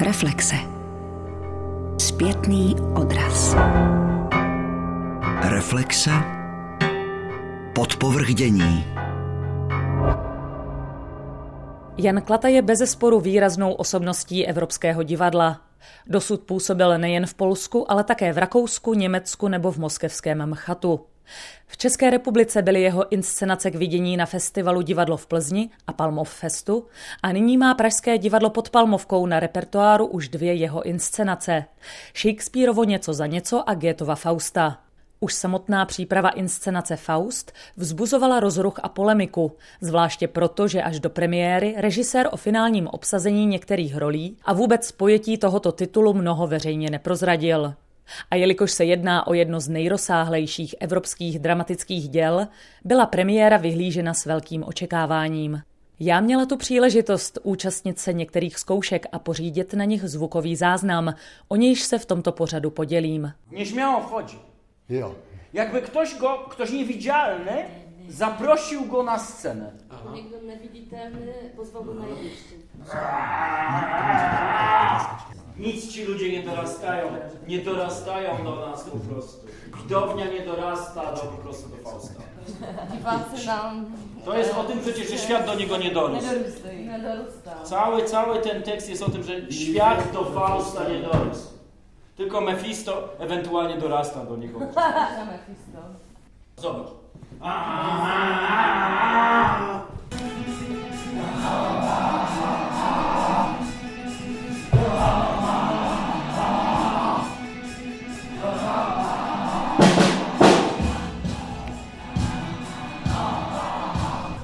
Reflexe. Zpětný odraz. Reflexe. Podpovrdění. Jan Klata je bezesporu výraznou osobností Evropského divadla. Dosud působil nejen v Polsku, ale také v Rakousku, Německu nebo v moskevském Mchatu. V České republice byly jeho inscenace k vidění na festivalu Divadlo v Plzni a Palmov Festu a nyní má Pražské divadlo pod Palmovkou na repertoáru už dvě jeho inscenace. Shakespeareovo něco za něco a Goethova Fausta. Už samotná příprava inscenace Faust vzbuzovala rozruch a polemiku, zvláště proto, že až do premiéry režisér o finálním obsazení některých rolí a vůbec pojetí tohoto titulu mnoho veřejně neprozradil. A jelikož se jedná o jedno z nejrozsáhlejších evropských dramatických děl, byla premiéra vyhlížena s velkým očekáváním. Já měla tu příležitost účastnit se některých zkoušek a pořídit na nich zvukový záznam, o nějž se v tomto pořadu podělím. Nieśmiało wchodzi. Jo. Jakby ktoś go, ktoś niewidzialny, zaprosił go na scenę. Někdo neviditelný pozval go na jeviště. Nic ci ludzie nie dorastają. Nie dorastają do nas po prostu. Widownia nie dorasta do, po prostu do Fausta. To jest o tym przecież, że świat do niego nie dorósł. Cały, cały ten tekst jest o tym, że świat do Fausta nie dorósł. Tylko Mephisto ewentualnie dorasta do niego. Zobacz.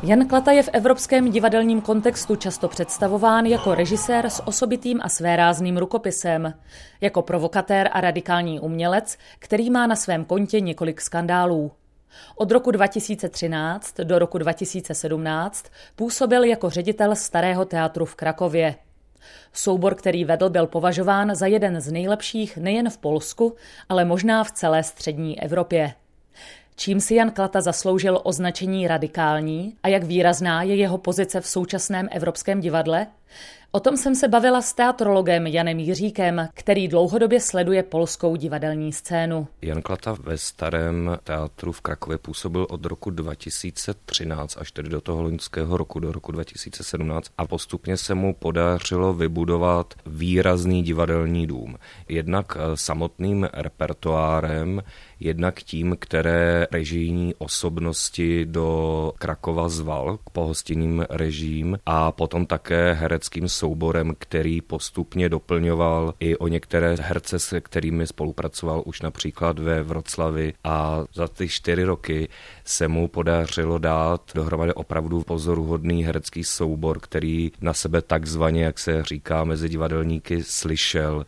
Jan Klata je v evropském divadelním kontextu často představován jako režisér s osobitým a svérázným rukopisem, jako provokatér a radikální umělec, který má na svém kontě několik skandálů. Od roku 2013 do roku 2017 působil jako ředitel Starého teatru v Krakově. Soubor, který vedl, byl považován za jeden z nejlepších nejen v Polsku, ale možná v celé střední Evropě. Čím si Jan Klata zasloužil označení radikální a jak výrazná je jeho pozice v současném Evropském divadle? O tom jsem se bavila s teatrologem Janem Jiříkem, který dlouhodobě sleduje polskou divadelní scénu. Jan Klata ve starém teátru v Krakově působil od roku 2013 až tedy do toho loňského roku, do roku 2017 a postupně se mu podařilo vybudovat výrazný divadelní dům. Jednak eh, samotným repertoárem, jednak tím, které režijní osobnosti do Krakova zval k pohostinným režím a potom také hereckým souborem, který postupně doplňoval i o některé herce, se kterými spolupracoval už například ve Vroclavi a za ty čtyři roky se mu podařilo dát dohromady opravdu pozoruhodný herecký soubor, který na sebe takzvaně, jak se říká mezi divadelníky, slyšel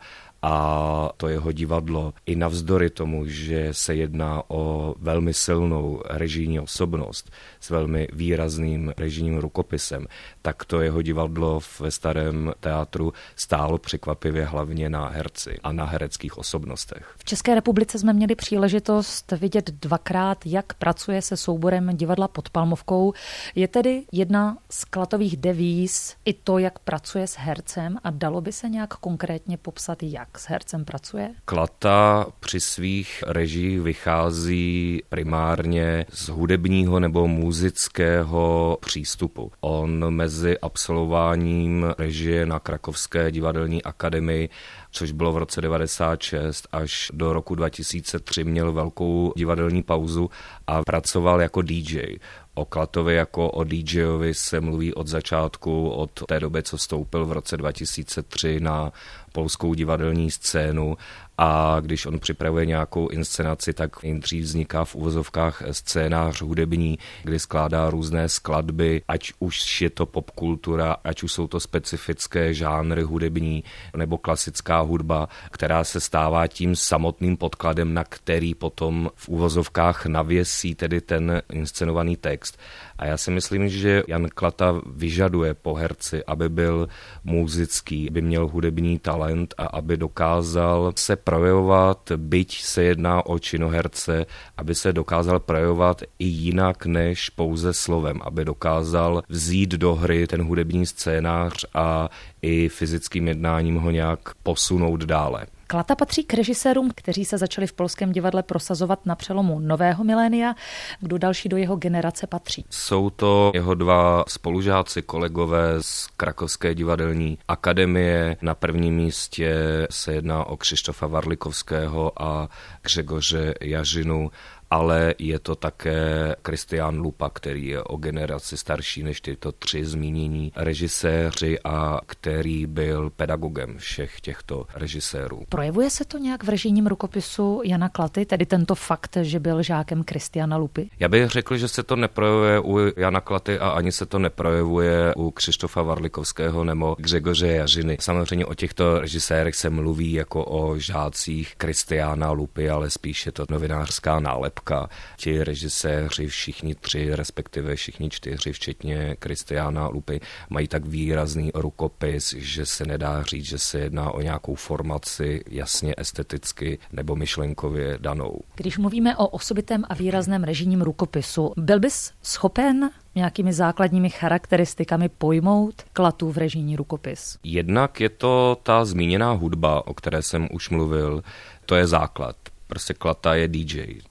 a to jeho divadlo i navzdory tomu, že se jedná o velmi silnou režijní osobnost s velmi výrazným režijním rukopisem, tak to jeho divadlo ve starém teátru stálo překvapivě hlavně na herci a na hereckých osobnostech. V České republice jsme měli příležitost vidět dvakrát, jak pracuje se souborem divadla pod Palmovkou. Je tedy jedna z klatových devíz i to, jak pracuje s hercem a dalo by se nějak konkrétně popsat, jak s hercem pracuje? Klata při svých režích vychází primárně z hudebního nebo muzického přístupu. On mezi absolvováním režie na Krakovské divadelní akademii což bylo v roce 96 až do roku 2003 měl velkou divadelní pauzu a pracoval jako DJ. O Klatovi jako o DJovi se mluví od začátku, od té doby, co vstoupil v roce 2003 na polskou divadelní scénu a když on připravuje nějakou inscenaci, tak nejdřív vzniká v uvozovkách scénář hudební, kdy skládá různé skladby, ať už je to popkultura, ať už jsou to specifické žánry hudební nebo klasická hudba, která se stává tím samotným podkladem, na který potom v uvozovkách navěsí tedy ten inscenovaný text. A já si myslím, že Jan Klata vyžaduje po herci, aby byl muzický, aby měl hudební talent a aby dokázal se projevovat, byť se jedná o činoherce, aby se dokázal projevovat i jinak než pouze slovem, aby dokázal vzít do hry ten hudební scénář a i fyzickým jednáním ho nějak posunout dále. Klata patří k režisérům, kteří se začali v polském divadle prosazovat na přelomu nového milénia. Kdo další do jeho generace patří? Jsou to jeho dva spolužáci, kolegové z Krakovské divadelní akademie. Na prvním místě se jedná o Křištofa Varlikovského a Gřegoře Jažinu ale je to také Kristián Lupa, který je o generaci starší než tyto tři zmínění režiséři a který byl pedagogem všech těchto režisérů. Projevuje se to nějak v režijním rukopisu Jana Klaty, tedy tento fakt, že byl žákem Kristiana Lupy? Já bych řekl, že se to neprojevuje u Jana Klaty a ani se to neprojevuje u Křištofa Varlikovského nebo Gřegoře Jařiny. Samozřejmě o těchto režisérech se mluví jako o žácích Kristiána Lupy, ale spíše to novinářská nálepka nálepka. Ti režiséři, všichni tři, respektive všichni čtyři, včetně Kristiána Lupy, mají tak výrazný rukopis, že se nedá říct, že se jedná o nějakou formaci jasně esteticky nebo myšlenkově danou. Když mluvíme o osobitém a výrazném režijním rukopisu, byl bys schopen nějakými základními charakteristikami pojmout v režijní rukopis? Jednak je to ta zmíněná hudba, o které jsem už mluvil, to je základ. Prostě Klata je DJ.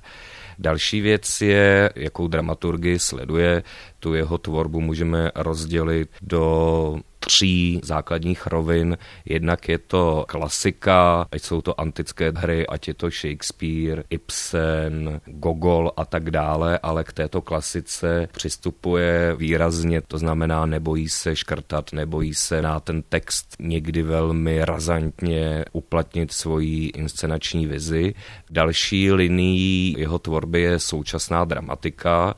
Další věc je, jakou dramaturgii sleduje. Tu jeho tvorbu můžeme rozdělit do tří základních rovin. Jednak je to klasika, ať jsou to antické hry, ať je to Shakespeare, Ibsen, Gogol a tak dále, ale k této klasice přistupuje výrazně, to znamená nebojí se škrtat, nebojí se na ten text někdy velmi razantně uplatnit svoji inscenační vizi. Další linií jeho tvorby je současná dramatika,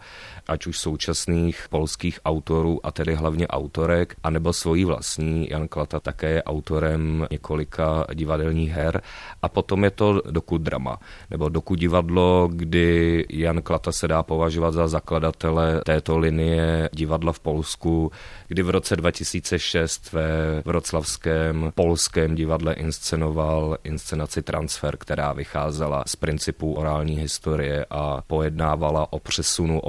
ať už současných polských autorů, a tedy hlavně autorek, anebo svojí vlastní. Jan Klata také je autorem několika divadelních her. A potom je to dokud drama, nebo dokud divadlo, kdy Jan Klata se dá považovat za zakladatele této linie divadla v Polsku, kdy v roce 2006 ve Vroclavském polském divadle inscenoval inscenaci Transfer, která vycházela z principů orální historie a pojednávala o přesunu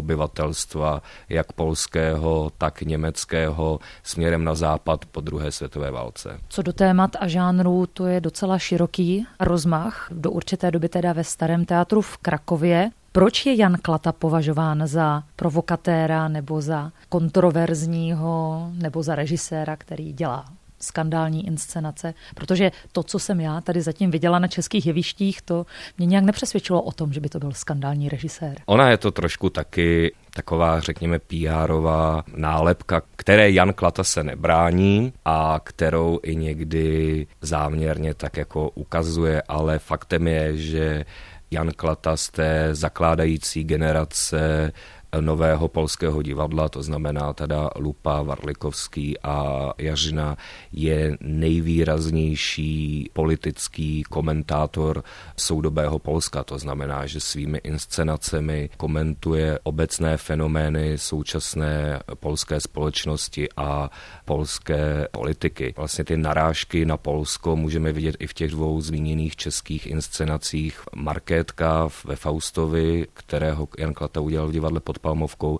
obyvatelstva jak polského, tak německého směrem na západ po druhé světové válce. Co do témat a žánrů, to je docela široký rozmach. Do určité doby teda ve Starém teatru v Krakově proč je Jan Klata považován za provokatéra nebo za kontroverzního nebo za režiséra, který dělá skandální inscenace, protože to, co jsem já tady zatím viděla na českých jevištích, to mě nějak nepřesvědčilo o tom, že by to byl skandální režisér. Ona je to trošku taky taková, řekněme, PR-ová nálepka, které Jan Klata se nebrání a kterou i někdy záměrně tak jako ukazuje, ale faktem je, že Jan Klata z té zakládající generace nového polského divadla, to znamená teda Lupa, Varlikovský a Jařina, je nejvýraznější politický komentátor soudobého Polska. To znamená, že svými inscenacemi komentuje obecné fenomény současné polské společnosti a polské politiky. Vlastně ty narážky na Polsko můžeme vidět i v těch dvou zmíněných českých inscenacích. Markétka ve Faustovi, kterého Jan Klata udělal v divadle pod Palmovkou,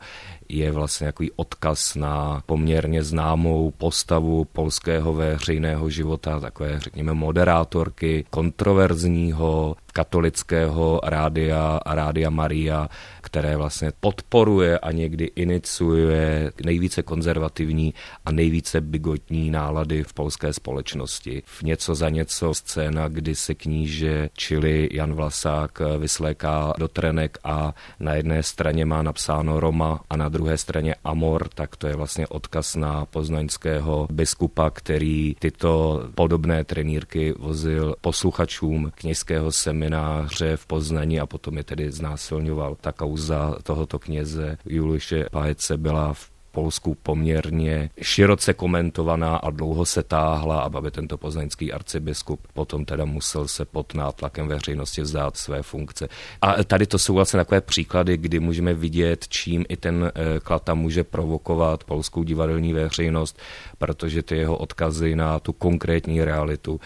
je vlastně takový odkaz na poměrně známou postavu polského veřejného života, takové, řekněme, moderátorky, kontroverzního, katolického rádia a rádia Maria, které vlastně podporuje a někdy iniciuje nejvíce konzervativní a nejvíce bigotní nálady v polské společnosti. V něco za něco scéna, kdy se kníže, čili Jan Vlasák vysléká do trenek a na jedné straně má napsáno Roma a na druhé straně Amor, tak to je vlastně odkaz na poznaňského biskupa, který tyto podobné trenírky vozil posluchačům kněžského semináře v Poznaní a potom je tedy znásilňoval. Ta kauza tohoto kněze Juliše Pahece byla v Polsku poměrně široce komentovaná a dlouho se táhla, aby tento poznaňský arcibiskup potom teda musel se pod nátlakem veřejnosti vzdát své funkce. A tady to jsou vlastně takové příklady, kdy můžeme vidět, čím i ten eh, Klata může provokovat polskou divadelní veřejnost, protože ty jeho odkazy na tu konkrétní realitu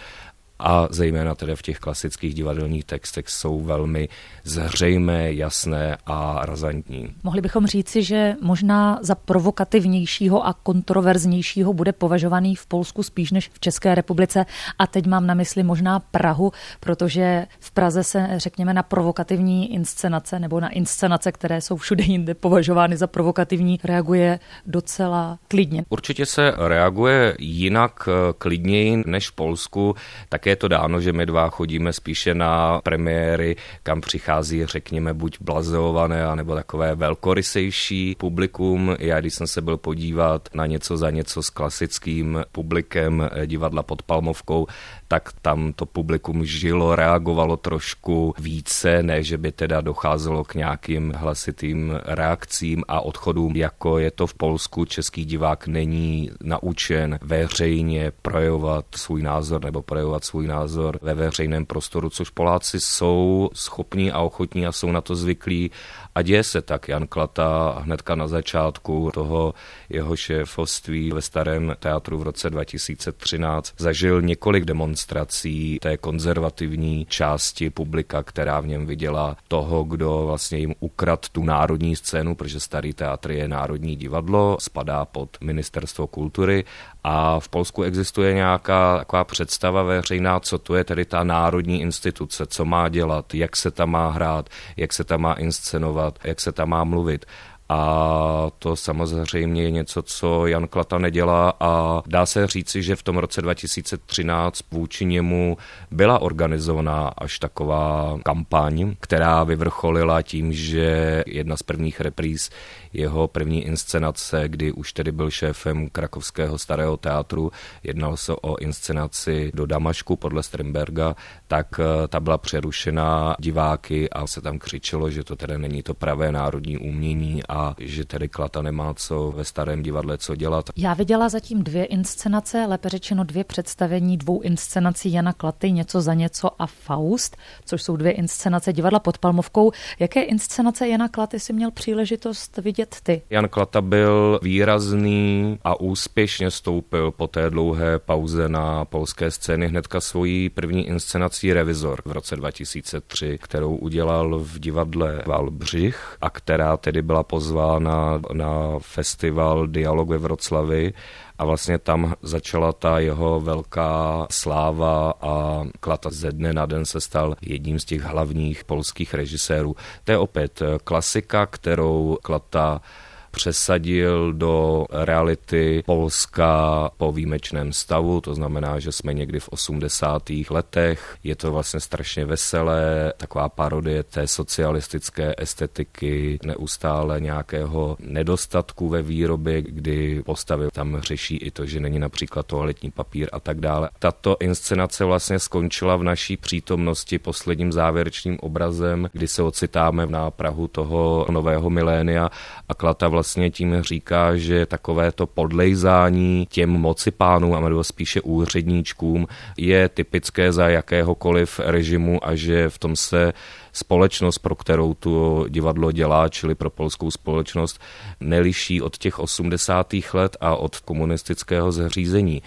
a zejména tedy v těch klasických divadelních textech jsou velmi zřejmé, jasné a razantní. Mohli bychom říci, že možná za provokativnějšího a kontroverznějšího bude považovaný v Polsku spíš než v České republice a teď mám na mysli možná Prahu, protože v Praze se řekněme na provokativní inscenace nebo na inscenace, které jsou všude jinde považovány za provokativní, reaguje docela klidně. Určitě se reaguje jinak eh, klidněji než v Polsku, také je to dáno, že my dva chodíme spíše na premiéry, kam přichází, řekněme, buď blazeované, nebo takové velkorysejší publikum. Já, když jsem se byl podívat na něco za něco s klasickým publikem divadla pod Palmovkou, tak tam to publikum žilo, reagovalo trošku více, ne, že by teda docházelo k nějakým hlasitým reakcím a odchodům, jako je to v Polsku. Český divák není naučen veřejně projevovat svůj názor nebo projevovat svůj názor ve veřejném prostoru, což Poláci jsou schopní a ochotní a jsou na to zvyklí a děje se tak. Jan Klata hnedka na začátku toho jeho šéfoství ve Starém teatru v roce 2013 zažil několik demonstrací té konzervativní části publika, která v něm viděla toho, kdo vlastně jim ukrad tu národní scénu, protože Starý teatr je národní divadlo, spadá pod ministerstvo kultury a v Polsku existuje nějaká taková představa veřejná, co to je tedy ta národní instituce, co má dělat, jak se tam má hrát, jak se tam má inscenovat, jak se tam má mluvit. A to samozřejmě je něco, co Jan Klata nedělá a dá se říci, že v tom roce 2013 vůči němu byla organizovaná až taková kampaň, která vyvrcholila tím, že jedna z prvních repríz jeho první inscenace, kdy už tedy byl šéfem krakovského starého teatru, jednalo se o inscenaci do Damašku podle Strindberga, tak eh, ta byla přerušena diváky a se tam křičelo, že to tedy není to pravé národní umění a že tedy Klata nemá co ve starém divadle co dělat. Já viděla zatím dvě inscenace, lépe řečeno dvě představení dvou inscenací Jana Klaty, něco za něco a Faust, což jsou dvě inscenace divadla pod Palmovkou. Jaké inscenace Jana Klaty si měl příležitost vidět ty? Jan Klata byl výrazný a úspěšně stoupil po té dlouhé pauze na polské scény hnedka svojí první inscenací Revizor v roce 2003, kterou udělal v divadle Valbřich a která tedy byla pozvána na festival Dialog ve Vroclavi a vlastně tam začala ta jeho velká sláva a Klata ze dne na den se stal jedním z těch hlavních polských režisérů. To je opět klasika, kterou Klata přesadil do reality Polska po výjimečném stavu, to znamená, že jsme někdy v 80. letech. Je to vlastně strašně veselé, taková parodie té socialistické estetiky, neustále nějakého nedostatku ve výrobě, kdy postavy tam řeší i to, že není například toaletní papír a tak dále. Tato inscenace vlastně skončila v naší přítomnosti posledním závěrečným obrazem, kdy se ocitáme na Prahu toho nového milénia a Klata vlastně vlastně tím říká, že takové to podlejzání těm moci pánů, a nebo spíše úředníčkům, je typické za jakéhokoliv režimu a že v tom se společnost, pro kterou tu divadlo dělá, čili pro polskou společnost, neliší od těch 80. let a od komunistického zřízení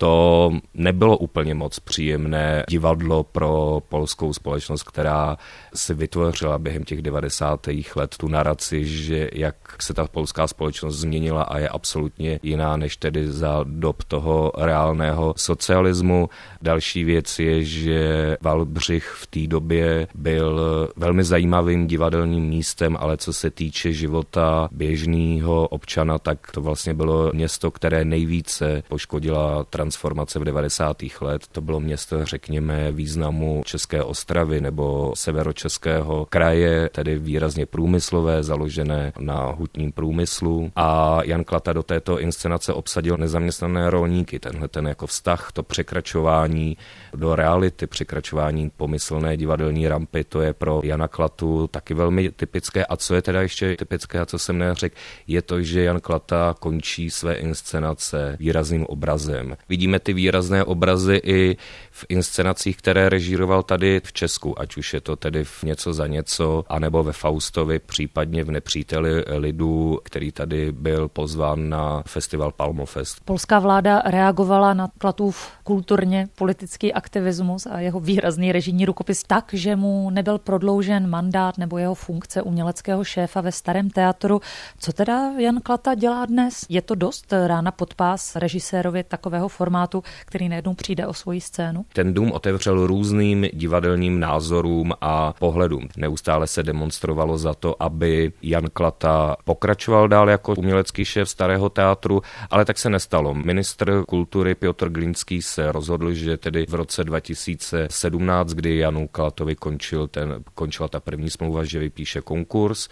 to nebylo úplně moc příjemné divadlo pro polskou společnost, která si vytvořila během těch 90. let tu naraci, že jak se ta polská společnost změnila a je absolutně jiná než tedy za dob toho reálného socialismu. Další věc je, že Valbřich v té době byl velmi zajímavým divadelním místem, ale co se týče života běžného občana, tak to vlastně bylo město, které nejvíce poškodila trans transformace v 90. let. To bylo město, řekněme, významu České Ostravy nebo severočeského kraje, tedy výrazně průmyslové, založené na hutním průmyslu. A Jan Klata do této inscenace obsadil nezaměstnané rolníky. Tenhle ten jako vztah, to překračování do reality, překračování pomyslné divadelní rampy, to je pro Jana Klatu taky velmi typické. A co je teda ještě typické a co jsem neřekl, je to, že Jan Klata končí své inscenace výrazným obrazem. Vidíme ty výrazné obrazy i v inscenacích, které režíroval tady v Česku, ať už je to tedy v něco za něco, anebo ve Faustovi, případně v Nepříteli lidu, který tady byl pozván na festival Palmofest. Polská vláda reagovala na Klatův kulturně politický aktivismus a jeho výrazný režijní rukopis tak, že mu nebyl prodloužen mandát nebo jeho funkce uměleckého šéfa ve Starém teatru. Co teda Jan Klata dělá dnes? Je to dost rána pod pás režisérovi takového formátu, který najednou přijde o svoji scénu? Ten dům otevřel různým divadelním názorům a pohledům. Neustále se demonstrovalo za to, aby Jan Klata pokračoval dál jako umělecký šéf Starého teatru, ale tak se nestalo. Ministr kultury Piotr Glinský se rozhodl, že tedy v roce 2017, kdy Janu Klatovi končil ten, končila ta první smlouva, že vypíše konkurs,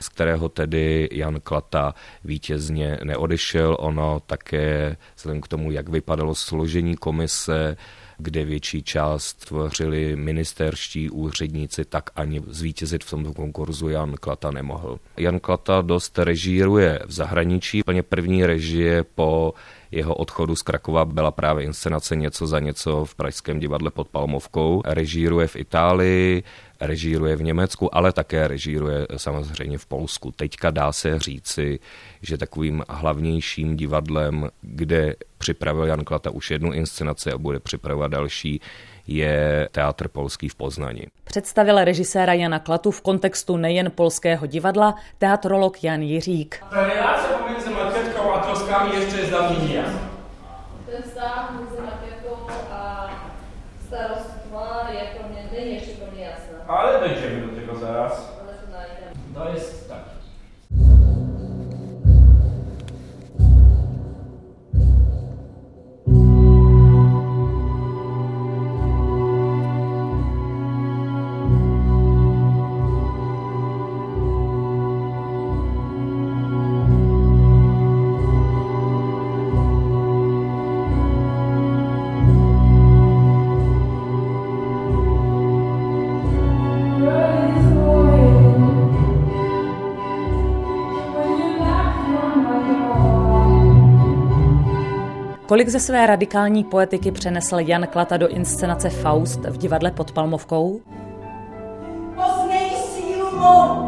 z kterého tedy Jan Klata vítězně neodešel. Ono také, vzhledem k tomu, jak vypadalo složení komise, kde větší část tvořili ministerští úředníci, tak ani zvítězit v tomto konkurzu Jan Klata nemohl. Jan Klata dost režíruje v zahraničí, plně první režie po jeho odchodu z Krakova byla právě inscenace Něco za něco v Pražském divadle pod Palmovkou. Režíruje v Itálii, režíruje v Německu, ale také režíruje samozřejmě v Polsku. Teďka dá se říci, že takovým hlavnějším divadlem, kde připravil Jan Klata už jednu inscenaci a bude připravovat další, je Teatr Polský v Poznani. Představil režiséra Jana Klatu v kontextu nejen polského divadla teatrolog Jan Jiřík. Ta relace pomiędzy kioskami jeszcze jest dla mnie niejasne. Kolik ze své radikální poetiky přenesl Jan Klata do inscenace Faust v divadle pod Palmovkou? Poznej sílu mou,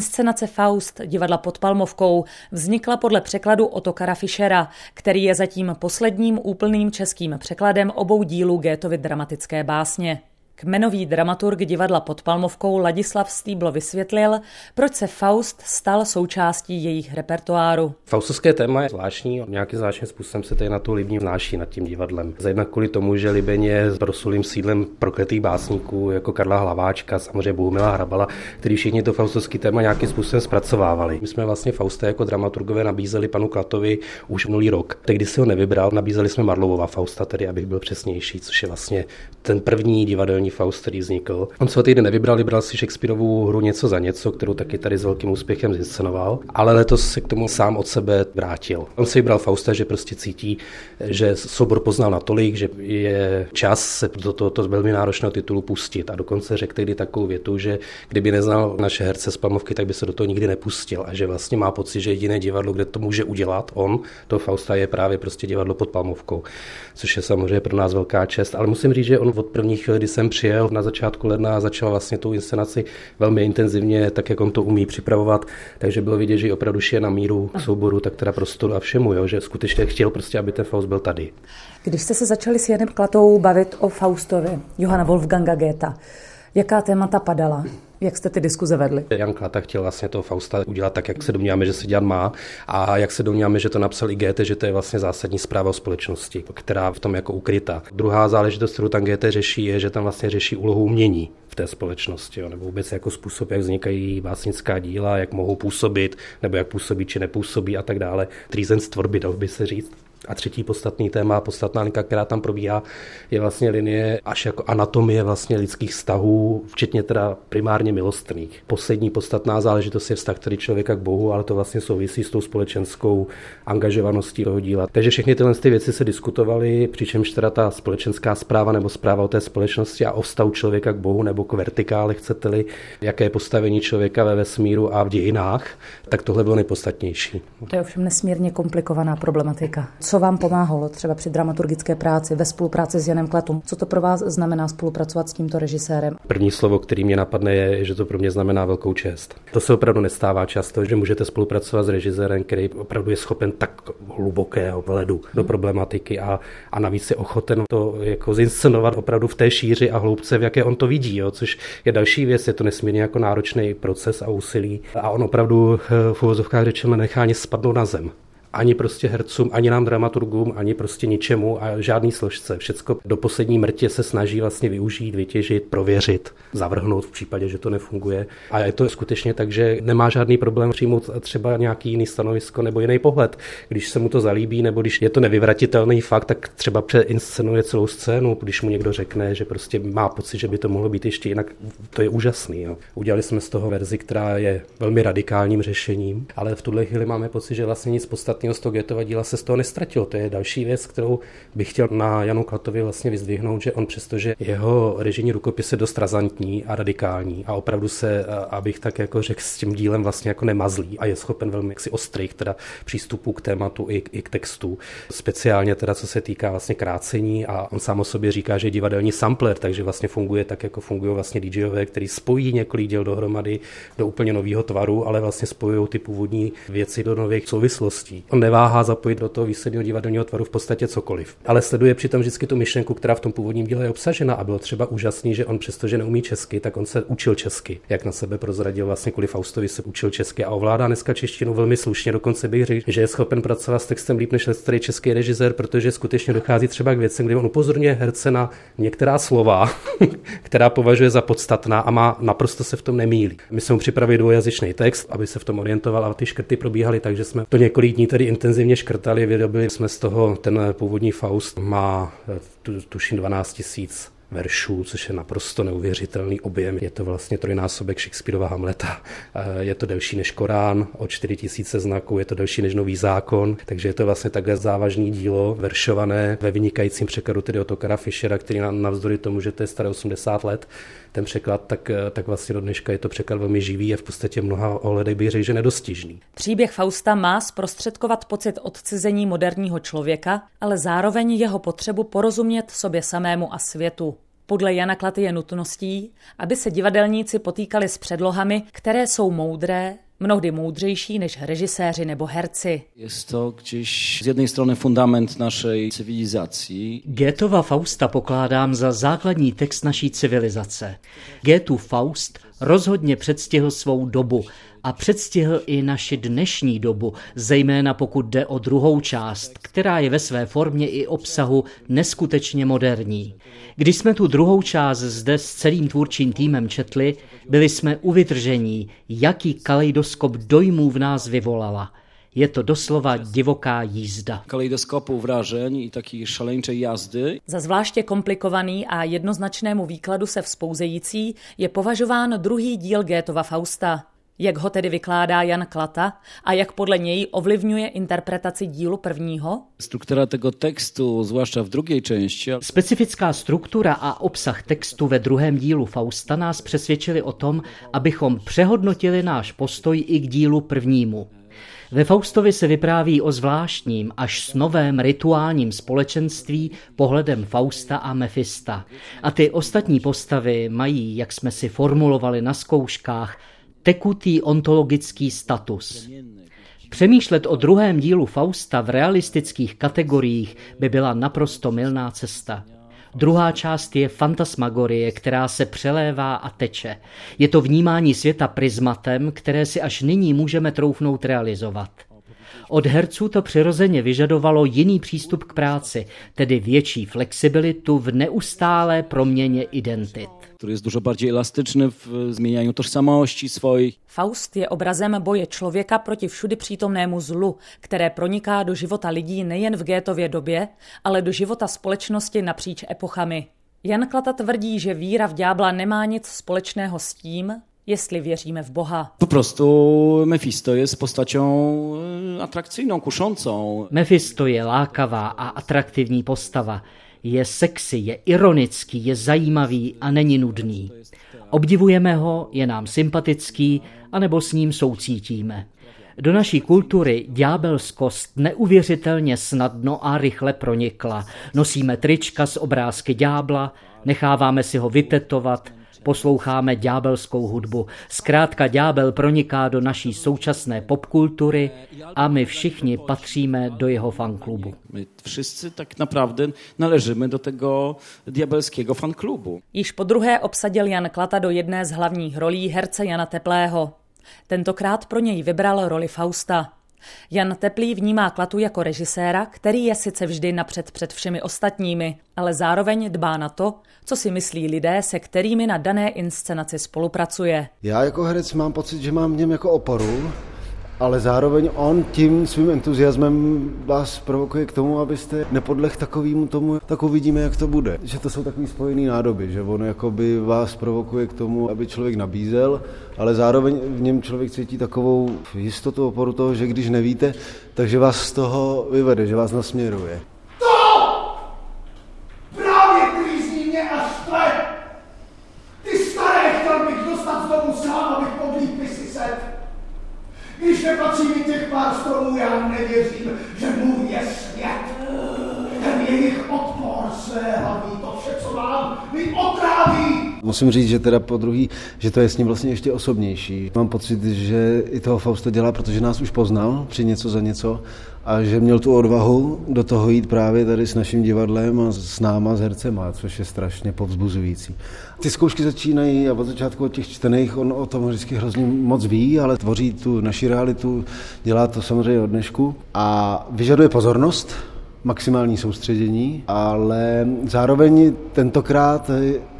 Inscenace Faust divadla pod Palmovkou vznikla podle překladu Otokara Fischera, který je zatím posledním úplným českým překladem obou dílů Goethovy dramatické básně. Kmenový dramaturg divadla pod Palmovkou Ladislav Stýblo vysvětlil, proč se Faust stal součástí jejich repertoáru. Faustovské téma je zvláštní, nějakým zvláštním způsobem se tady na to Libní vnáší nad tím divadlem. Zejména kvůli tomu, že Libeň je prosulým sídlem prokletých básníků, jako Karla Hlaváčka, samozřejmě Bohumila Hrabala, který všichni to faustovské téma nějakým způsobem zpracovávali. My jsme vlastně Fausta jako dramaturgové nabízeli panu Klatovi už minulý rok. Tehdy si ho nevybral, nabízeli jsme Marlovova Fausta, tedy abych byl přesnější, což je vlastně ten první divadelní Faust, který vznikl. On se týden nevybral, vybral si Shakespeareovu hru něco za něco, kterou taky tady s velkým úspěchem zinscenoval, ale letos se k tomu sám od sebe vrátil. On si vybral Fausta, že prostě cítí, že soubor poznal natolik, že je čas se do tohoto velmi náročného titulu pustit. A dokonce řekl tehdy takovou větu, že kdyby neznal naše herce z Palmovky, tak by se do toho nikdy nepustil. A že vlastně má pocit, že jediné divadlo, kde to může udělat on, to Fausta je právě prostě divadlo pod Palmovkou, což je samozřejmě pro nás velká čest. Ale musím říct, že on od prvních chvíli, kdy jsem přijel na začátku ledna a začal vlastně tu inscenaci velmi intenzivně, tak jak on to umí připravovat, takže bylo vidět, že opravdu je na míru k souboru, tak teda prostoru a všemu, jo, že skutečně chtěl prostě, aby ten Faust byl tady. Když jste se začali s Janem Klatou bavit o Faustovi, Johana Wolfganga Goethe, Jaká témata padala? Jak jste ty diskuze vedli? Jan Klata chtěl vlastně toho Fausta udělat tak, jak se domníváme, že se dělat má a jak se domníváme, že to napsal i Goethe, že to je vlastně zásadní zpráva o společnosti, která v tom jako ukryta. Druhá záležitost, kterou tam Goethe řeší, je, že tam vlastně řeší úlohu umění v té společnosti, jo, nebo vůbec jako způsob, jak vznikají básnická díla, jak mohou působit, nebo jak působí či nepůsobí a tak dále. Třízen z tvorby, dal by se říct. A třetí podstatný téma, podstatná linka, která tam probíhá, je vlastně linie až jako anatomie vlastně lidských vztahů, včetně teda primárně milostných. Poslední podstatná záležitost je vztah tedy člověka k Bohu, ale to vlastně souvisí s tou společenskou angažovaností toho díla. Takže všechny tyhle ty věci se diskutovaly, přičemž teda ta společenská zpráva nebo zpráva o té společnosti a o vztahu člověka k Bohu nebo k vertikále, chcete-li, jaké je postavení člověka ve vesmíru a v dějinách, tak tohle bylo nejpodstatnější. To je ovšem nesmírně komplikovaná problematika. Co vám pomáhalo třeba při dramaturgické práci, ve spolupráci s Janem Klatum? Co to pro vás znamená spolupracovat s tímto režisérem? První slovo, který mě napadne, je, že to pro mě znamená velkou čest. To se opravdu nestává často, že můžete spolupracovat s režisérem, který opravdu je schopen tak hlubokého vledu do problematiky a, a navíc je ochoten to jako zinscenovat opravdu v té šíři a hloubce, v jaké on to vidí, jo, což je další věc, je to nesmírně jako náročný proces a úsilí a on opravdu eh, v uvozovkách řečeno nechá spadnout na zem ani prostě hercům, ani nám dramaturgům, ani prostě ničemu a žádný složce. Všecko do poslední mrtě se snaží vlastně využít, vytěžit, prověřit, zavrhnout v případě, že to nefunguje. A je to skutečně tak, že nemá žádný problém přijmout třeba nějaký jiný stanovisko nebo jiný pohled. Když se mu to zalíbí, nebo když je to nevyvratitelný fakt, tak třeba přeinscenuje celou scénu, když mu někdo řekne, že prostě má pocit, že by to mohlo být ještě jinak. To je úžasný. Jo. Udělali jsme z toho verzi, která je velmi radikálním řešením, ale v tuhle chvíli máme pocit, že vlastně nic podstatného podstatného z toho Goethova díla se z toho nestratilo. To je další věc, kterou bych chtěl na Janu Klatovi vlastně vyzdvihnout, že on přestože jeho režijní rukopis je dost razantní a radikální a opravdu se, abych tak jako řekl, s tím dílem vlastně jako nemazlí a je schopen velmi jaksi ostrých teda přístupů k tématu i, i k textu. Speciálně teda co se týká vlastně krácení a on sám o sobě říká, že je divadelní sampler, takže vlastně funguje tak, jako fungují vlastně DJové, který spojí několik děl dohromady do úplně nového tvaru, ale vlastně spojují ty původní věci do nových souvislostí. On neváhá zapojit do toho výsledného divadelního tvaru v podstatě cokoliv. Ale sleduje přitom vždycky tu myšlenku, která v tom původním díle je obsažena. A bylo třeba úžasný, že on přestože neumí česky, tak on se učil česky. Jak na sebe prozradil, vlastně kvůli Faustovi se učil česky a ovládá dneska češtinu velmi slušně. Dokonce bych řekl, že je schopen pracovat s textem líp než starý český režisér, protože skutečně dochází třeba k věcem, kdy on upozorňuje herce na některá slova, která považuje za podstatná a má naprosto se v tom nemýlí. My jsme mu připravili dvojazyčný text, aby se v tom orientoval a ty škrty probíhaly tak, že jsme to několik dní tedy intenzivně škrtali, vyrobili jsme z toho, ten původní Faust má tu, tuším 12 tisíc veršů, což je naprosto neuvěřitelný objem. Je to vlastně trojnásobek Shakespeareova Hamleta. Je to delší než Korán o 4000 znaků, je to delší než Nový zákon, takže je to vlastně takhle závažný dílo, veršované ve vynikajícím překladu tedy od Okara Fischera, který navzdory tomu, že to je staré 80 let, ten překlad, tak, tak vlastně do dneška je to překlad velmi živý a v podstatě mnoha ohledech bych řekl, že nedostižný. Příběh Fausta má zprostředkovat pocit odcizení moderního člověka, ale zároveň jeho potřebu porozumět sobě samému a světu. Podle Jana Klaty je nutností, aby se divadelníci potýkali s předlohami, které jsou moudré, mnohdy moudřejší než režiséři nebo herci. Je to gdzieś z jedné strany fundament naší civilizací. Goethova Fausta pokládám za základní text naší civilizace. Goethův Faust rozhodně předstihl svou dobu a předstihl i naši dnešní dobu, zejména pokud jde o druhou část, která je ve své formě i obsahu neskutečně moderní. Když jsme tu druhou část zde s celým tvůrčím týmem četli, byli jsme uvytržení, jaký kaleidoskop dojmů v nás vyvolala. Je to doslova divoká jízda. Kaleidoskopu vražen i taky šalenčej jazdy. Za zvláště komplikovaný a jednoznačnému výkladu se vzpouzející je považován druhý díl Gétova Fausta. Jak ho tedy vykládá Jan Klata a jak podle něj ovlivňuje interpretaci dílu prvního? Struktura tego textu, zvláště v druhé části. Specifická struktura a obsah textu ve druhém dílu Fausta nás přesvědčili o tom, abychom přehodnotili náš postoj i k dílu prvnímu. Ve Faustovi se vypráví o zvláštním, až s novém rituálním společenství pohledem Fausta a Mefista. A ty ostatní postavy mají, jak jsme si formulovali na zkouškách, tekutý ontologický status. Přemýšlet o druhém dílu Fausta v realistických kategoriích by byla naprosto milná cesta. Druhá část je fantasmagorie, která se přelévá a teče. Je to vnímání světa prismatem, které si až nyní můžeme troufnout realizovat. Od herců to přirozeně vyžadovalo jiný přístup k práci, tedy větší flexibilitu v neustálé proměně identit. Który jest dużo bardziej elastyczny w zmienianiu tożsamości swojej. Faust je obrazem boje člověka proti všudy přítomnému zlu, které proniká do života lidí nejen v Gétově době, ale do života společnosti napříč epochami. Jan Klata tvrdí, že víra v ďábla nemá nic společného s tím, jestli věříme v Boha. Po prostu Mefisto jest postacią e, atrakcyjną, kuszącą. Mefisto je lákavá a atraktivní postava. Je sexy, je ironický, je zajímavý a není nudný. Obdivujeme ho, je nám sympatický, anebo s ním soucítíme. Do naší kultury ďábelskost neuvěřitelně snadno a rychle pronikla. Nosíme trička z obrázky ďábla, necháváme si ho vytetovat, posloucháme ďábelskou hudbu. Zkrátka ďábel proniká do naší současné popkultury a my všichni patříme do jeho fanklubu. My wszyscy tak naprawdę należymy do tego diabelskiego fanklubu. Již po druhé obsadil Jan Klata do jedné z hlavních rolí herce Jana Teplého. Tentokrát pro něj vybral roli Fausta. Jan Teplý vnímá Klatu jako režiséra, který je sice vždy napřed před všemi ostatními, ale zároveň dbá na to, co si myslí lidé, se kterými na dané inscenaci spolupracuje. Já jako herec mám pocit, že mám v něm jako oporu, ale zároveň on tím svým entuziasmem vás provokuje k tomu, abyste nepodlech takovýmu tomu, tak uvidíme, jak to bude. Že to jsou takový spojený nádoby, že on jakoby vás provokuje k tomu, aby člověk nabízel, ale zároveň v něm člověk cítí takovou jistotu oporu toho, že když nevíte, takže vás z toho vyvede, že vás nasměruje. Právě klízní mě až štve! Ty staré chtěl bych dostat z domu sám, abych podlíp vysyset. Když nepatří mi těch pár stromů, já nevěřím, že můj je svět. Ten jejich odpor své hlavní, to vše, co mám, mi otráví. Musím říct, že teda po druhý, že to je s ním vlastně ještě osobnější. Mám pocit, že i toho Fausta dělá, protože nás už poznal při něco za něco a že měl tu odvahu do toho jít právě tady s naším divadlem a s náma, s hercema, což je strašně povzbuzující. Ty zkoušky začínají a od začátku od těch čtených on o tom vždycky hrozně moc ví, ale tvoří tu naši realitu, dělá to samozřejmě od dnešku a vyžaduje pozornost, maximální soustředění, ale zároveň tentokrát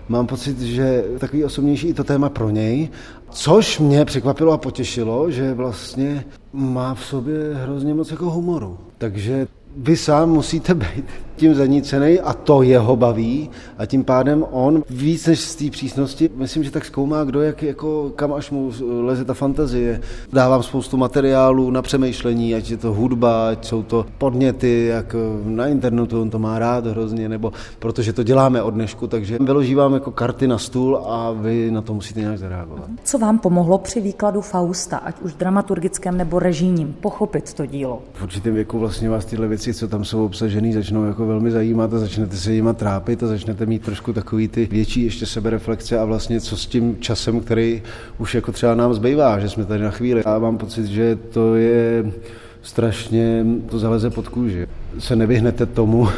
mám pocit, že takový osobnější i to téma pro něj, což mě překvapilo a potěšilo, že vlastně má v sobě hrozně moc jako humoru. Takže vy sám musíte být tím zanícený a to jeho baví a tím pádem on víc než z té přísnosti, myslím, že tak zkoumá, kdo jak, jako, kam až mu leze ta fantazie. Dávám spoustu materiálů na přemýšlení, ať je to hudba, ať jsou to podněty, jak na internetu on to má rád hrozně, nebo protože to děláme od dnešku, takže vyložívám jako karty na stůl a vy na to musíte nějak zareagovat. Co vám pomohlo při výkladu Fausta, ať už dramaturgickém nebo režijním, pochopit to dílo? V určitém věku vlastně vás tyhle věci, co tam jsou obsažené, začnou jako velmi zajímat a začnete se jima trápit a začnete mít trošku takový ty větší ještě sebereflexe a vlastně co s tím časem, který už jako třeba nám zbývá, že jsme tady na chvíli. A mám pocit, že to je strašně, to zaleze pod kůži. Se nevyhnete tomu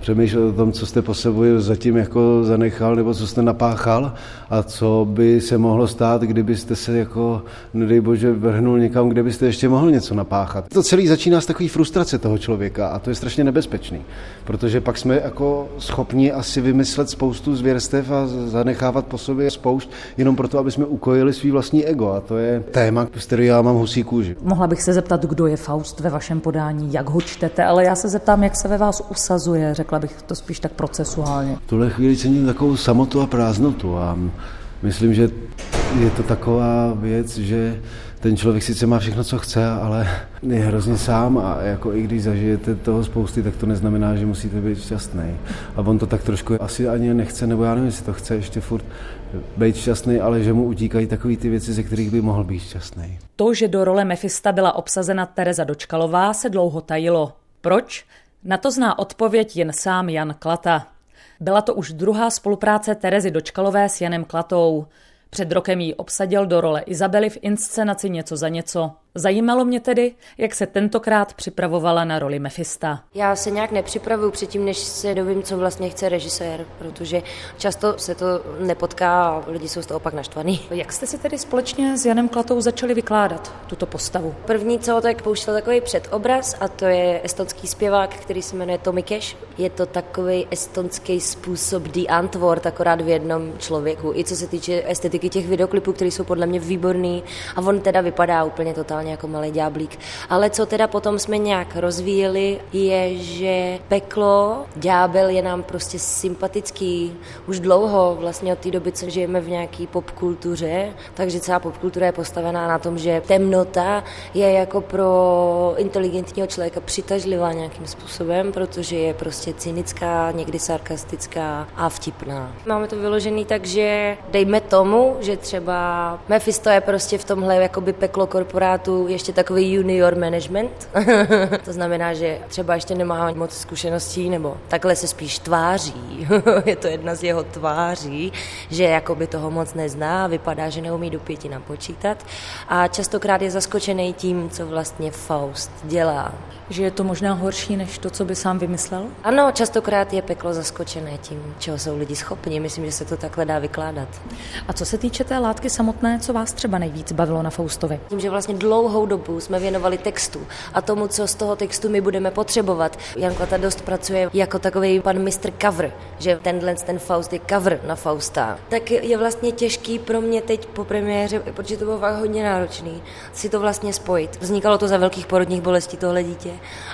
přemýšlet o tom, co jste po sebou zatím jako zanechal nebo co jste napáchal a co by se mohlo stát, kdybyste se jako, nedej bože, vrhnul někam, kde byste ještě mohl něco napáchat. To celé začíná z takové frustrace toho člověka a to je strašně nebezpečný, protože pak jsme jako schopni asi vymyslet spoustu zvěrstev a zanechávat po sobě spoušť jenom proto, aby jsme ukojili svý vlastní ego a to je téma, z kterého já mám husí kůži. Mohla bych se zeptat, kdo je Faust ve vašem podání, jak ho čtete, ale já se zeptám, jak se ve vás usazuje, řekla bych to spíš tak procesuálně. V tuhle chvíli cením takovou samotu a prázdnotu a myslím, že je to taková věc, že ten člověk sice má všechno, co chce, ale je hrozně sám a jako i když zažijete toho spousty, tak to neznamená, že musíte být šťastný. A on to tak trošku asi ani nechce, nebo já nevím, jestli to chce ještě furt být šťastný, ale že mu utíkají takové ty věci, ze kterých by mohl být šťastný. To, že do role Mefista byla obsazena Tereza Dočkalová, se dlouho tajilo. Proč? Na to zná odpověď jen sám Jan Klata. Byla to už druhá spolupráce Terezy Dočkalové s Janem Klatou. Před rokem ji obsadil do role Izabely v inscenaci Něco za něco. Zajímalo mě tedy, jak se tentokrát připravovala na roli Mefista. Já se nějak nepřipravuju předtím, než se dovím, co vlastně chce režisér, protože často se to nepotká a lidi jsou z toho opak naštvaný. Jak jste si tedy společně s Janem Klatou začali vykládat tuto postavu? První, co tak pouštěl takový předobraz a to je estonský zpěvák, který se jmenuje Tommy Cash. Je to takový estonský způsob The Antwort, akorát v jednom člověku. I co se týče estetiky těch videoklipů, které jsou podle mě výborný a on teda vypadá úplně totálně jako malý ďáblík. Ale co teda potom jsme nějak rozvíjeli, je, že peklo, ďábel je nám prostě sympatický už dlouho, vlastně od té doby, co žijeme v nějaký popkultuře, takže celá popkultura je postavená na tom, že temnota je jako pro inteligentního člověka přitažlivá nějakým způsobem, protože je prostě cynická, někdy sarkastická a vtipná. Máme to vyložený tak, že dejme tomu, že třeba Mephisto je prostě v tomhle jakoby peklo korporátu ještě takový junior management. to znamená, že třeba ještě nemá moc zkušeností, nebo takhle se spíš tváří. je to jedna z jeho tváří, že jakoby toho moc nezná, vypadá, že neumí do pěti napočítat a častokrát je zaskočený tím, co vlastně Faust dělá. Že je to možná horší než to, co by sám vymyslel? Ano, častokrát je peklo zaskočené tím, čeho jsou lidi schopni. Myslím, že se to takhle dá vykládat. A co se týče té látky samotné, co vás třeba nejvíc bavilo na Faustovi? Tím, že vlastně dlouhou dobu jsme věnovali textu a tomu, co z toho textu my budeme potřebovat. Jan Klata dost pracuje jako takový pan mistr cover, že tenhle ten Faust je cover na Fausta. Tak je vlastně těžký pro mě teď po premiéře, protože to bylo fakt hodně náročný, si to vlastně spojit. Vznikalo to za velkých porodních bolestí tohle dítě,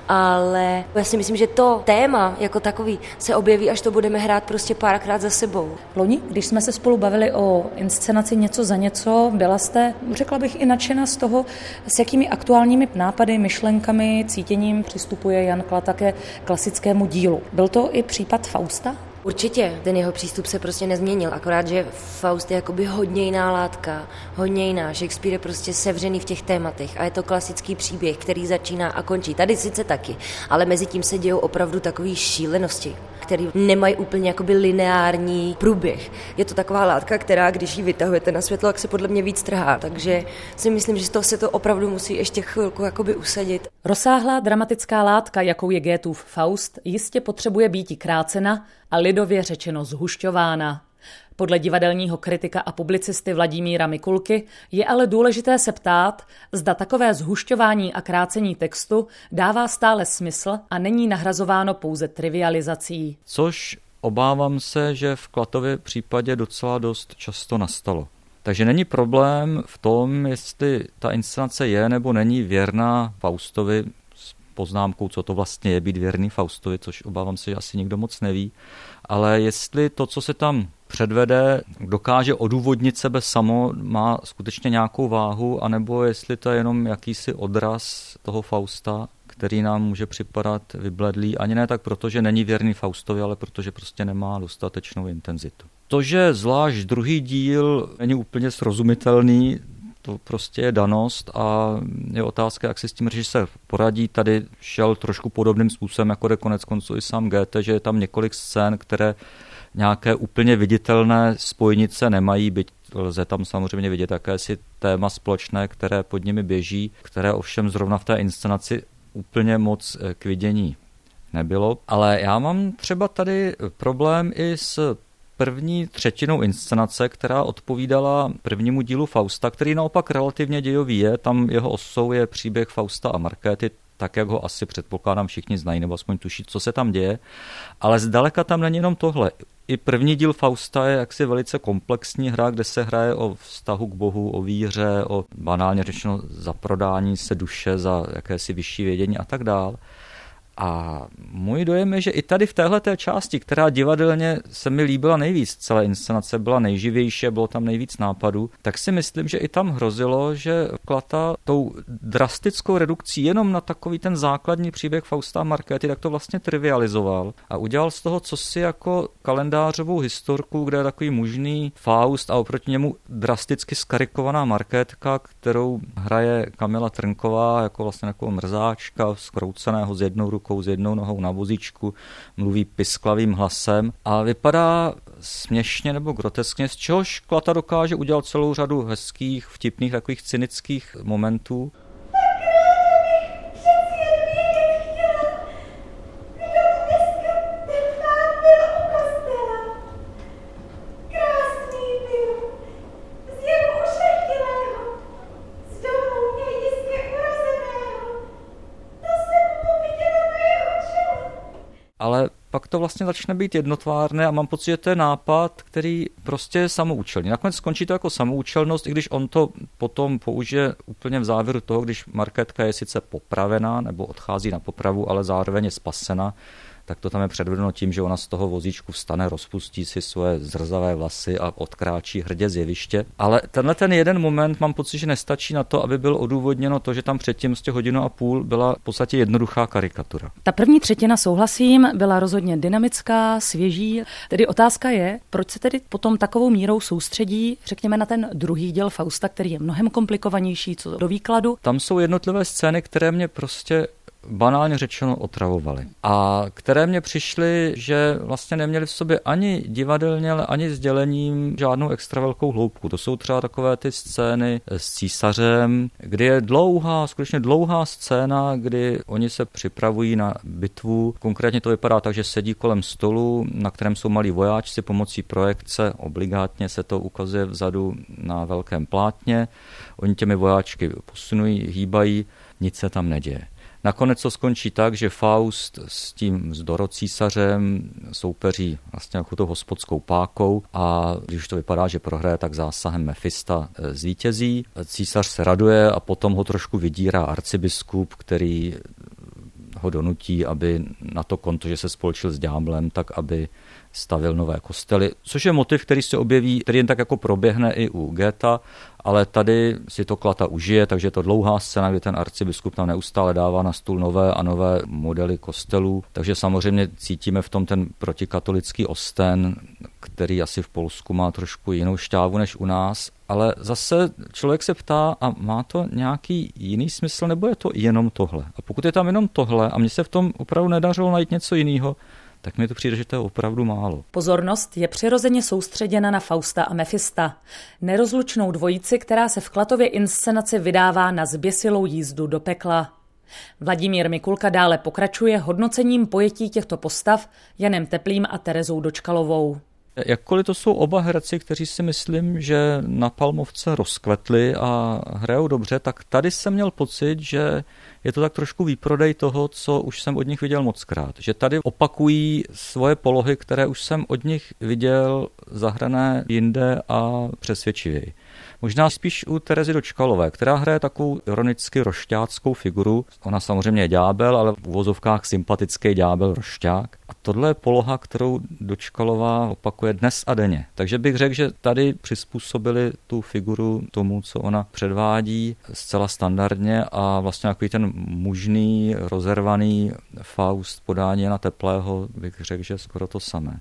ale já si myslím, že to téma jako takový se objeví, až to budeme hrát prostě párkrát za sebou. Loni, když jsme se spolu bavili o inscenaci něco za něco, byla jste, řekla bych, i nadšena z toho, s jakými aktuálními nápady, myšlenkami, cítěním přistupuje Jan Klata ke klasickému dílu. Byl to i případ Fausta? Určitě, ten jeho přístup se prostě nezměnil, akorát, že Faust je jakoby hodně jiná látka, hodně jiná. Shakespeare je prostě sevřený v těch tématech a je to klasický příběh, který začíná a končí. Tady sice taky, ale mezi tím se dějou opravdu takové šílenosti, které nemají úplně jakoby lineární průběh. Je to taková látka, která, když ji vytahujete na světlo, tak se podle mě víc trhá. Takže si myslím, že z toho se to opravdu musí ještě chvilku jakoby usadit. Rozsáhlá dramatická látka, jakou je Goethův Faust, jistě potřebuje být krácena a lidově řečeno zhušťována. Podle divadelního kritika a publicisty Vladimíra Mikulky je ale důležité se ptát, zda takové zhušťování a krácení textu dává stále smysl a není nahrazováno pouze trivializací. Což obávám se, že v Klatově případě docela dost často nastalo. Takže není problém v tom, jestli ta inscenace je nebo není věrná Faustovi s poznámkou, co to vlastně je být věrný Faustovi, což obávám se, že asi nikdo moc neví, ale jestli to, co se tam předvede, dokáže odůvodnit sebe samo, má skutečně nějakou váhu, anebo jestli to je jenom jakýsi odraz toho Fausta, který nám může připadat vybledlý, ani ne tak proto, že není věrný Faustovi, ale protože prostě nemá dostatečnou intenzitu. To, že zvlášť druhý díl není úplně srozumitelný, to prostě je danost a je otázka, jak si s tím režisér poradí. Tady šel trošku podobným způsobem, jako jde konec konců i sám Goethe, že je tam několik scén, které nějaké úplně viditelné spojnice nemají, byť lze tam samozřejmě vidět jakési téma společné, které pod nimi běží, které ovšem zrovna v té inscenaci úplně moc k vidění nebylo. Ale já mám třeba tady problém i s první třetinou inscenace, která odpovídala prvnímu dílu Fausta, který naopak relativně dějový je. Tam jeho osou je příběh Fausta a Markéty, tak jak ho asi předpokládám všichni znají, nebo aspoň tuší, co se tam děje. Ale zdaleka tam není jenom tohle. I první díl Fausta je jaksi velice komplexní hra, kde se hraje o vztahu k Bohu, o víře, o banálně řečeno zaprodání se duše za jakési vyšší vědění a tak dále. A můj dojem je, že i tady v téhle části, která divadelně se mi líbila nejvíc, celé inscenace byla nejživější, bylo tam nejvíc nápadů, tak si myslím, že i tam hrozilo, že Klata tou drastickou redukcí jenom na takový ten základní příběh Fausta a Markéty, tak to vlastně trivializoval a udělal z toho co si jako kalendářovou historku, kde je takový mužný Faust a oproti němu drasticky skarikovaná Markétka, kterou hraje Kamila Trnková jako vlastně takovou mrzáčka skrouceného z jednou rukou rukou s jednou nohou na vozíčku, mluví pisklavým hlasem a vypadá směšně nebo groteskně, z čehož Klata dokáže udělat celou řadu hezkých, vtipných, takových cynických momentů. Vlastně začne být jednotvárné a mám pocit, že to je nápad, který prostě je samoučelný. Nakonec skončí to jako samoučelnost, i když on to potom použije úplně v závěru toho, když marketka je sice popravená nebo odchází na popravu, ale zároveň je spasena, tak to tam je předvedeno tím, že ona z toho vozíčku vstane, rozpustí si svoje zrzavé vlasy a odkráčí hrdě z jeviště. Ale tenhle ten jeden moment mám pocit, že nestačí na to, aby bylo odůvodněno to, že tam předtím z hodinu a půl byla v podstatě jednoduchá karikatura. Ta první třetina, souhlasím, byla rozhodně dynamická, svěží. Tedy otázka je, proč se tedy potom takovou mírou soustředí, řekněme, na ten druhý díl Fausta, který je mnohem komplikovanější co do výkladu. Tam jsou jednotlivé scény, které mě prostě banálně řečeno otravovali. A které mě přišly, že vlastně neměli v sobě ani divadelně, ale ani sdělením žádnou extra velkou hloubku. To jsou třeba takové ty scény s císařem, kdy je dlouhá, skutečně dlouhá scéna, kdy oni se připravují na bitvu. Konkrétně to vypadá tak, že sedí kolem stolu, na kterém jsou malí vojáčci pomocí projekce, obligátně se to ukazuje vzadu na velkém plátně. Oni těmi vojáčky posunují, hýbají, nic se tam neděje. Nakonec to skončí tak, že Faust s tím s Dorocísařem soupeří vlastně jako tou hospodskou pákou a když to vypadá, že prohraje, tak zásahem Mefista e, zvítězí. Císař se raduje a potom ho trošku vydírá arcibiskup, který ho donutí, aby na to konto, že se spolčil s ďáblem, tak aby stavil nové kostely, což je motiv, který se objeví, který jen tak jako proběhne i u Geta, ale tady si to Klata užije, takže je to dlouhá scéna, kdy ten arcibiskup tam neustále dává na stůl nové a nové modely kostelů, takže samozřejmě cítíme v tom ten protikatolický osten, který asi v Polsku má trošku jinou šťávu než u nás, ale zase člověk se ptá, a má to nějaký jiný smysl, nebo je to jenom tohle? A pokud je tam jenom tohle, a mně se v tom opravdu nedařilo najít něco jiného, tak mi to přijde, že to je opravdu málo. Pozornost je přirozeně soustředěna na Fausta a Mefista, nerozlučnou dvojici, která se v Klatově inscenaci vydává na zběsilou jízdu do pekla. Vladimír Mikulka dále pokračuje hodnocením pojetí těchto postav Janem Teplým a Terezou Dočkalovou. Jakkoliv to jsou oba herci, kteří si myslím, že na Palmovce rozkvetli a hrajou dobře, tak tady jsem měl pocit, že je to tak trošku výprodej toho, co už jsem od nich viděl moc krát. Že tady opakují svoje polohy, které už jsem od nich viděl zahrané jinde a přesvědčivěji. Možná spíš u Terezy Dočkalové, která hraje takovou ironicky rošťáckou figuru. Ona samozřejmě je ďábel, ale v uvozovkách sympatický ďábel rošťák. A tohle je poloha, kterou Dočkalová opakuje dnes a denně. Takže bych řekl, že tady přizpůsobili tu figuru tomu, co ona předvádí zcela standardně a vlastně takový ten mužný, rozervaný Faust podání na teplého bych řekl, že skoro to samé.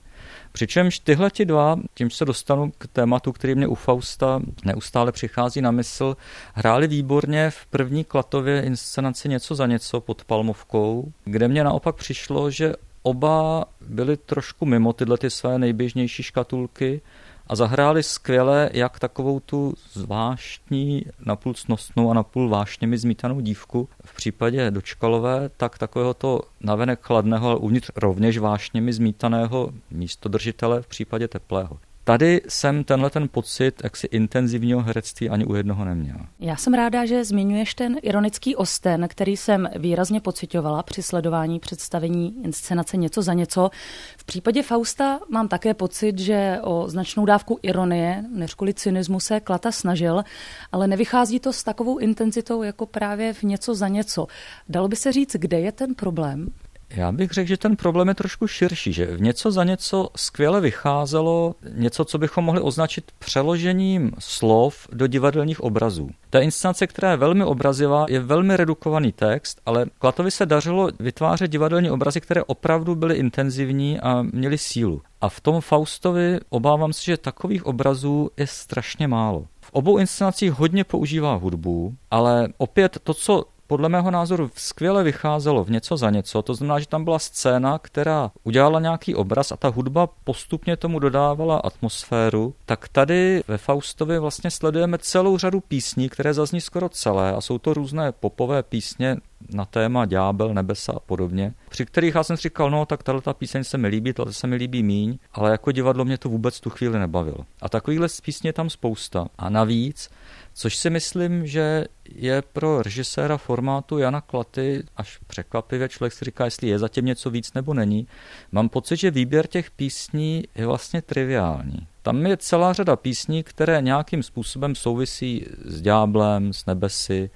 Přičemž tyhle ti dva, tím se dostanu k tématu, který mě u Fausta neustále přichází na mysl, hráli výborně v první Klatově inscenaci něco za něco pod Palmovkou, kde mě naopak přišlo, že oba byli trošku mimo tyhle ty své nejběžnější škatulky a zahráli skvěle jak takovou tu zvláštní napůl cnostnou a napůl vášněmi zmítanou dívku v případě Dočkalové, tak takového to navenek chladného, ale uvnitř rovněž vášněmi zmítaného místodržitele v případě teplého. Tady jsem tenhle ten pocit jaksi intenzivního herectví ani u jednoho neměl. Já jsem ráda, že zmiňuješ ten ironický osten, který jsem výrazně pocitovala při sledování představení inscenace Něco za něco. V případě Fausta mám také pocit, že o značnou dávku ironie, než kvůli cynismu se Klata snažil, ale nevychází to s takovou intenzitou jako právě v Něco za něco. Dalo by se říct, kde je ten problém? Já bych řekl, že ten problém je trošku širší, že v něco za něco skvěle vycházelo něco, co bychom mohli označit přeložením slov do divadelních obrazů. Ta inscenace, která je velmi obrazivá, je velmi redukovaný text, ale Klatovi se dařilo vytvářet divadelní obrazy, které opravdu byly intenzivní a měly sílu. A v tom Faustovi obávám se, že takových obrazů je strašně málo. V obou inscenacích hodně používá hudbu, ale opět to, co podle mého názoru skvěle vycházelo v něco za něco. To znamená, že tam byla scéna, která udělala nějaký obraz a ta hudba postupně tomu dodávala atmosféru. Tak tady ve Faustovi vlastně sledujeme celou řadu písní, které zazní skoro celé a jsou to různé popové písně na téma ďábel, nebesa a podobně, při kterých já jsem si říkal, no tak tahle ta píseň se mi líbí, tohle se mi líbí míň, ale jako divadlo mě to vůbec tu chvíli nebavilo. A takovýchhle písně tam spousta. A navíc, což si myslím, že je pro režiséra formátu Jana Klaty až překvapivě. Člověk si říká, jestli je zatím něco víc nebo není. Mám pocit, že výběr těch písní je vlastně triviální. Tam je celá řada písní, které nějakým způsobem souvisí s ďáblem, s nebesy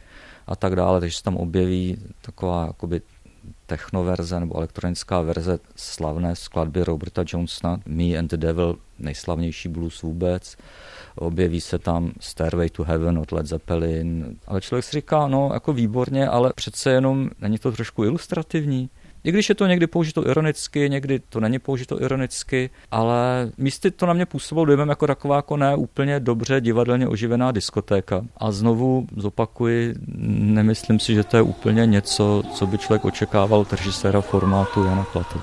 a tak dále, takže se tam objeví taková jakoby technoverze nebo elektronická verze slavné skladby Roberta Johnsona Me and the Devil, nejslavnější blues vůbec. Objeví se tam Stairway to Heaven od Led Zeppelin. Ale člověk si říká, no jako výborně, ale přece jenom není to trošku ilustrativní. I když je to někdy použito ironicky, někdy to není použito ironicky, ale místy to na mě působilo dojmem jako taková jako ne úplně dobře divadelně oživená diskotéka. A znovu zopakuji, nemyslím si, že to je úplně něco, co by člověk očekával od režiséra formátu Jana Klaty.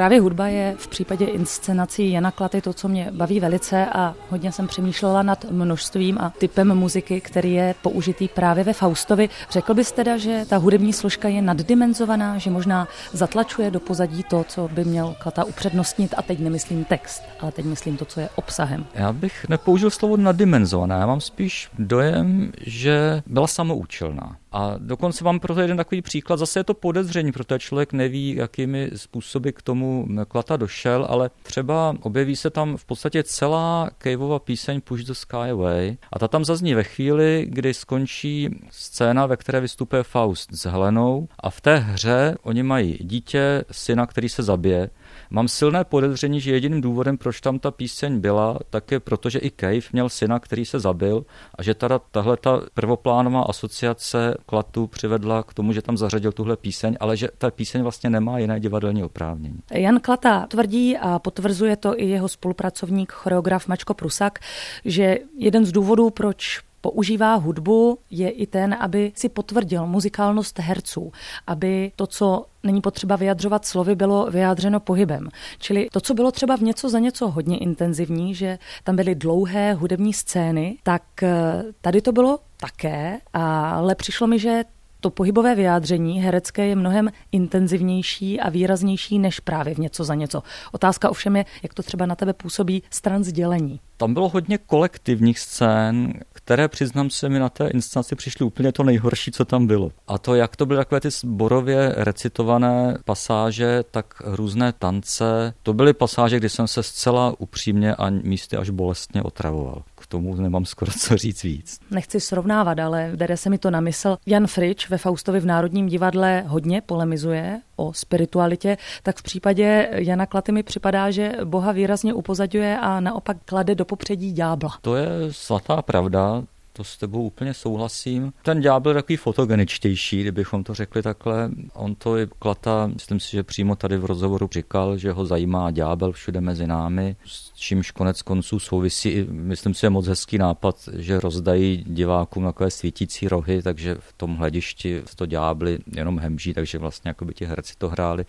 Právě hudba je v případě inscenací Jana Klaty to, co mě baví velice a hodně jsem přemýšlela nad množstvím a typem muziky, který je použitý právě ve Faustovi. Řekl bys teda, že ta hudební složka je naddimenzovaná, že možná zatlačuje do pozadí to, co by měl Klata upřednostnit a teď nemyslím text, ale teď myslím to, co je obsahem. Já bych nepoužil slovo naddimenzovaná, já mám spíš dojem, že byla samoučelná. A dokonce vám proto jeden takový příklad, zase je to podezření, protože člověk neví, jakými způsoby k tomu Klata došel, ale třeba objeví se tam v podstatě celá Caveova píseň Push the Sky Away. A ta tam zazní ve chvíli, kdy skončí scéna, ve které vystupuje Faust s Helenou. A v té hře oni mají dítě, syna, který se zabije Mám silné podezření, že jediným důvodem, proč tam ta píseň byla, tak je proto, že i Cave měl syna, který se zabil a že teda tahle ta prvoplánová asociace Klatu přivedla k tomu, že tam zařadil tuhle píseň, ale že ta píseň vlastně nemá jiné divadelní oprávnění. Jan Klata tvrdí a potvrzuje to i jeho spolupracovník, choreograf Mačko Prusak, že jeden z důvodů, proč používá hudbu, je i ten, aby si potvrdil muzikálnost herců, aby to, co není potřeba vyjadřovat slovy, bylo vyjádřeno pohybem. Čili to, co bylo třeba v něco za něco hodně intenzivní, že tam byly dlouhé hudební scény, tak eh, tady to bylo také, ale přišlo mi, že to pohybové vyjádření herecké je mnohem intenzivnější a výraznější než právě v něco za něco. Otázka ovšem je, jak to třeba na tebe působí stran sdělení. Tam bylo hodně kolektivních scén, které přiznám se mi na té instanci přišly úplně to nejhorší, co tam bylo. A to, jak to byly takové ty zborově recitované pasáže, tak různé tance. To byly pasáže, kdy jsem se zcela upřímně a místy až bolestně otravoval tomu nemám skoro co říct víc. Nechci srovnávat, ale vede se mi to na mysl. Jan Frič ve Faustovi v Národním divadle hodně polemizuje o spiritualitě, tak v případě Jana Klaty mi připadá, že Boha výrazně upozadňuje a naopak klade do popředí ďábla. To je svatá pravda to s tebou úplně souhlasím. Ten ďábel je takový fotogeničtější, kdybychom to řekli takhle. On to je klata, myslím si, že přímo tady v rozhovoru říkal, že ho zajímá ďábel všude mezi námi, s čímž konec konců souvisí, myslím si, je moc hezký nápad, že rozdají divákům takové svítící rohy, takže v tom hledišti to ďábli jenom hemží, takže vlastně jako by ti herci to hráli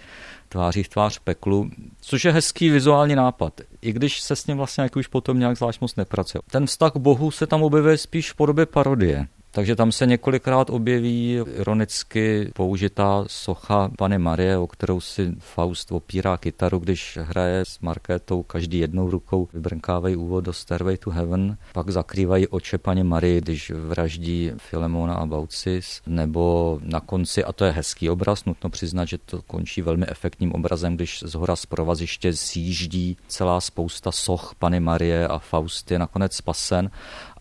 tváří v tvář peklu, což je hezký vizuální nápad, i když se s ním vlastně jako už potom nějak zvlášť moc nepracuje. Ten vztah k Bohu se tam objevuje spíš v podobě parodie. Takže tam se několikrát objeví ironicky použitá socha Pany Marie, o kterou si Faust opírá kytaru, když hraje s Markétou každý jednou rukou, vybrnkávají úvod do Stairway to Heaven, pak zakrývají oče Paní Marie, když vraždí Filemona a Baucis, nebo na konci, a to je hezký obraz, nutno přiznat, že to končí velmi efektním obrazem, když z hora z provaziště zjíždí celá spousta soch Pany Marie a Faust je nakonec spasen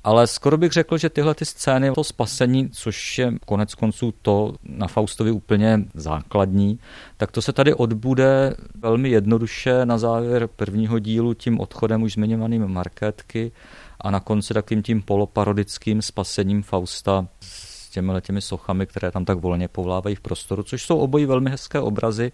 ale skoro bych řekl, že tyhle ty scény, to spasení, což je konec konců to na Faustovi úplně základní, tak to se tady odbude velmi jednoduše na závěr prvního dílu tím odchodem už zmiňovaným Markétky a na konci takovým tím poloparodickým spasením Fausta s těmi těmi sochami, které tam tak volně povlávají v prostoru, což jsou obojí velmi hezké obrazy,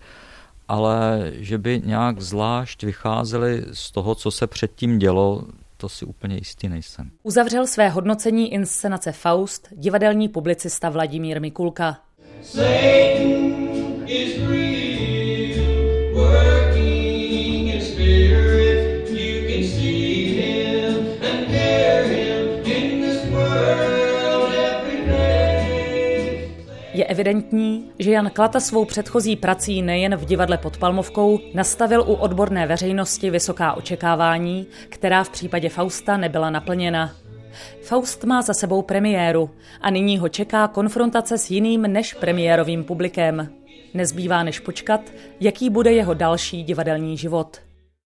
ale že by nějak zvlášť vycházeli z toho, co se předtím dělo, to si úplně jistý nejsem. Uzavřel své hodnocení inscenace Faust divadelní publicista Vladimír Mikulka. Satan is real, evidentní, že Jan Klata svou předchozí prací nejen v divadle pod Palmovkou nastavil u odborné veřejnosti vysoká očekávání, která v případě Fausta nebyla naplněna. Faust má za sebou premiéru a nyní ho čeká konfrontace s jiným než premiérovým publikem. Nezbývá než počkat, jaký bude jeho další divadelní život.